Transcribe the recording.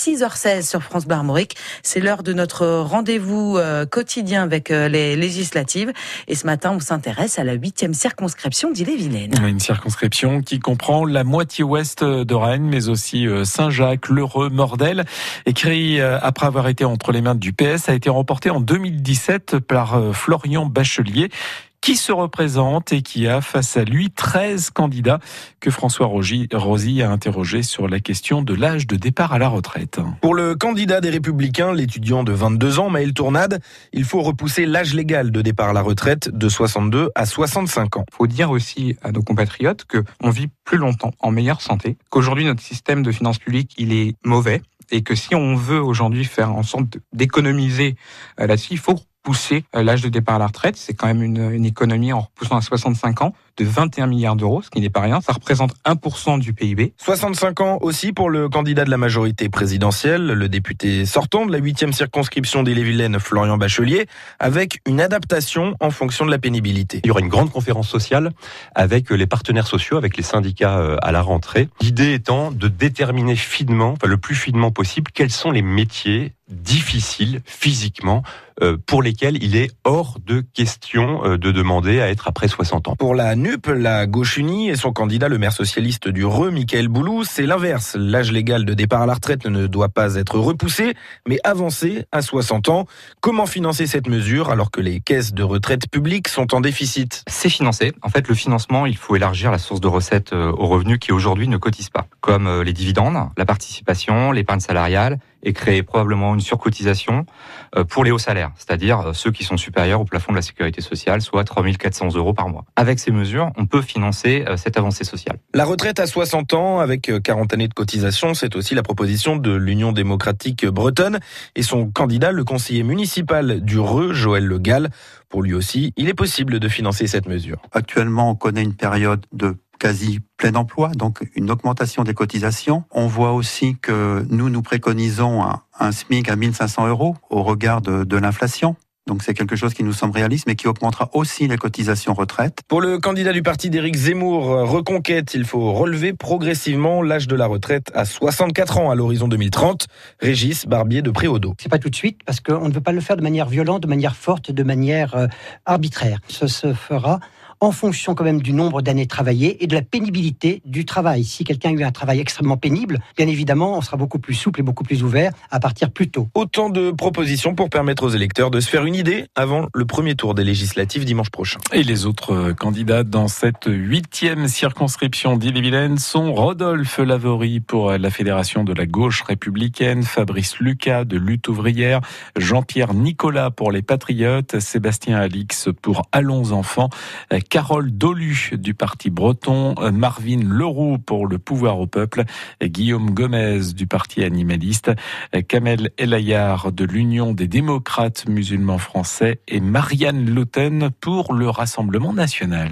6h16 sur France Bar C'est l'heure de notre rendez-vous euh, quotidien avec euh, les législatives. Et ce matin, on s'intéresse à la huitième circonscription d'Ille-et-Vilaine. Une circonscription qui comprend la moitié ouest de Rennes, mais aussi euh, Saint-Jacques, Lheureux, Mordel. Écrit après avoir été entre les mains du PS, a été remporté en 2017 par Florian Bachelier qui se représente et qui a face à lui 13 candidats que François Rosy a interrogés sur la question de l'âge de départ à la retraite. Pour le candidat des Républicains, l'étudiant de 22 ans, Maël Tournade, il faut repousser l'âge légal de départ à la retraite de 62 à 65 ans. Il faut dire aussi à nos compatriotes qu'on vit plus longtemps, en meilleure santé, qu'aujourd'hui notre système de finances publiques, il est mauvais et que si on veut aujourd'hui faire en sorte d'économiser euh, là-dessus, il faut pousser euh, l'âge de départ à la retraite. C'est quand même une, une, économie en repoussant à 65 ans de 21 milliards d'euros, ce qui n'est pas rien. Ça représente 1% du PIB. 65 ans aussi pour le candidat de la majorité présidentielle, le député sortant de la 8e circonscription d'Ille-et-Vilaine, Florian Bachelier, avec une adaptation en fonction de la pénibilité. Il y aura une grande conférence sociale avec les partenaires sociaux, avec les syndicats euh, à la rentrée. L'idée étant de déterminer finement, enfin le plus finement possible, quels sont les métiers difficiles physiquement euh, pour lesquels il est hors de question euh, de demander à être après 60 ans. Pour la NUP, la gauche unie et son candidat, le maire socialiste du Reux, Michael Boulou, c'est l'inverse. L'âge légal de départ à la retraite ne doit pas être repoussé, mais avancé à 60 ans. Comment financer cette mesure alors que les caisses de retraite publiques sont en déficit? C'est financé. En fait, le financement, il faut élargir la source de recettes euh, aux revenus qui aujourd'hui ne cotisent pas, comme les dividendes, la participation, l'épargne salariale et créer probablement une surcotisation euh, pour les hauts salaires, c'est-à-dire euh, ceux qui sont supérieurs au plafond de la sécurité sociale, soit 3400 euros par mois. Avec ces mesures, on peut financer euh, cette avancée sociale. La retraite à 60 ans avec 40 années de cotisation, c'est aussi la proposition de l'Union démocratique bretonne et son candidat, le conseiller municipal du Reux, Joël Le Gall. Pour lui aussi, il est possible de financer cette mesure. Actuellement, on connaît une période de quasi plein emploi, donc une augmentation des cotisations. On voit aussi que nous, nous préconisons un, SMIC à 1500 euros au regard de, l'inflation. Donc c'est quelque chose qui nous semble réaliste, mais qui augmentera aussi les cotisations retraite. Pour le candidat du parti d'Éric Zemmour, Reconquête, il faut relever progressivement l'âge de la retraite à 64 ans à l'horizon 2030. Régis Barbier de Préaudo. C'est pas tout de suite, parce qu'on ne veut pas le faire de manière violente, de manière forte, de manière euh, arbitraire. Ce se fera en fonction quand même du nombre d'années travaillées et de la pénibilité du travail. Si quelqu'un a eu un travail extrêmement pénible, bien évidemment, on sera beaucoup plus souple et beaucoup plus ouvert à partir plus tôt. Autant de propositions pour permettre aux électeurs de se faire une idée avant le premier tour des législatives dimanche prochain. Et les autres euh, candidats dans cette huitième circonscription d'Ille-et-Vilaine sont Rodolphe Lavory pour la Fédération de la gauche républicaine, Fabrice Lucas de Lutte ouvrière, Jean-Pierre Nicolas pour les Patriotes, Sébastien Alix pour Allons enfants, Carole Dolu du Parti breton, Marvin Leroux pour le pouvoir au peuple, Guillaume Gomez du Parti animaliste, Kamel Elayar de l'Union des démocrates musulmans français et Marianne Loten pour le Rassemblement national.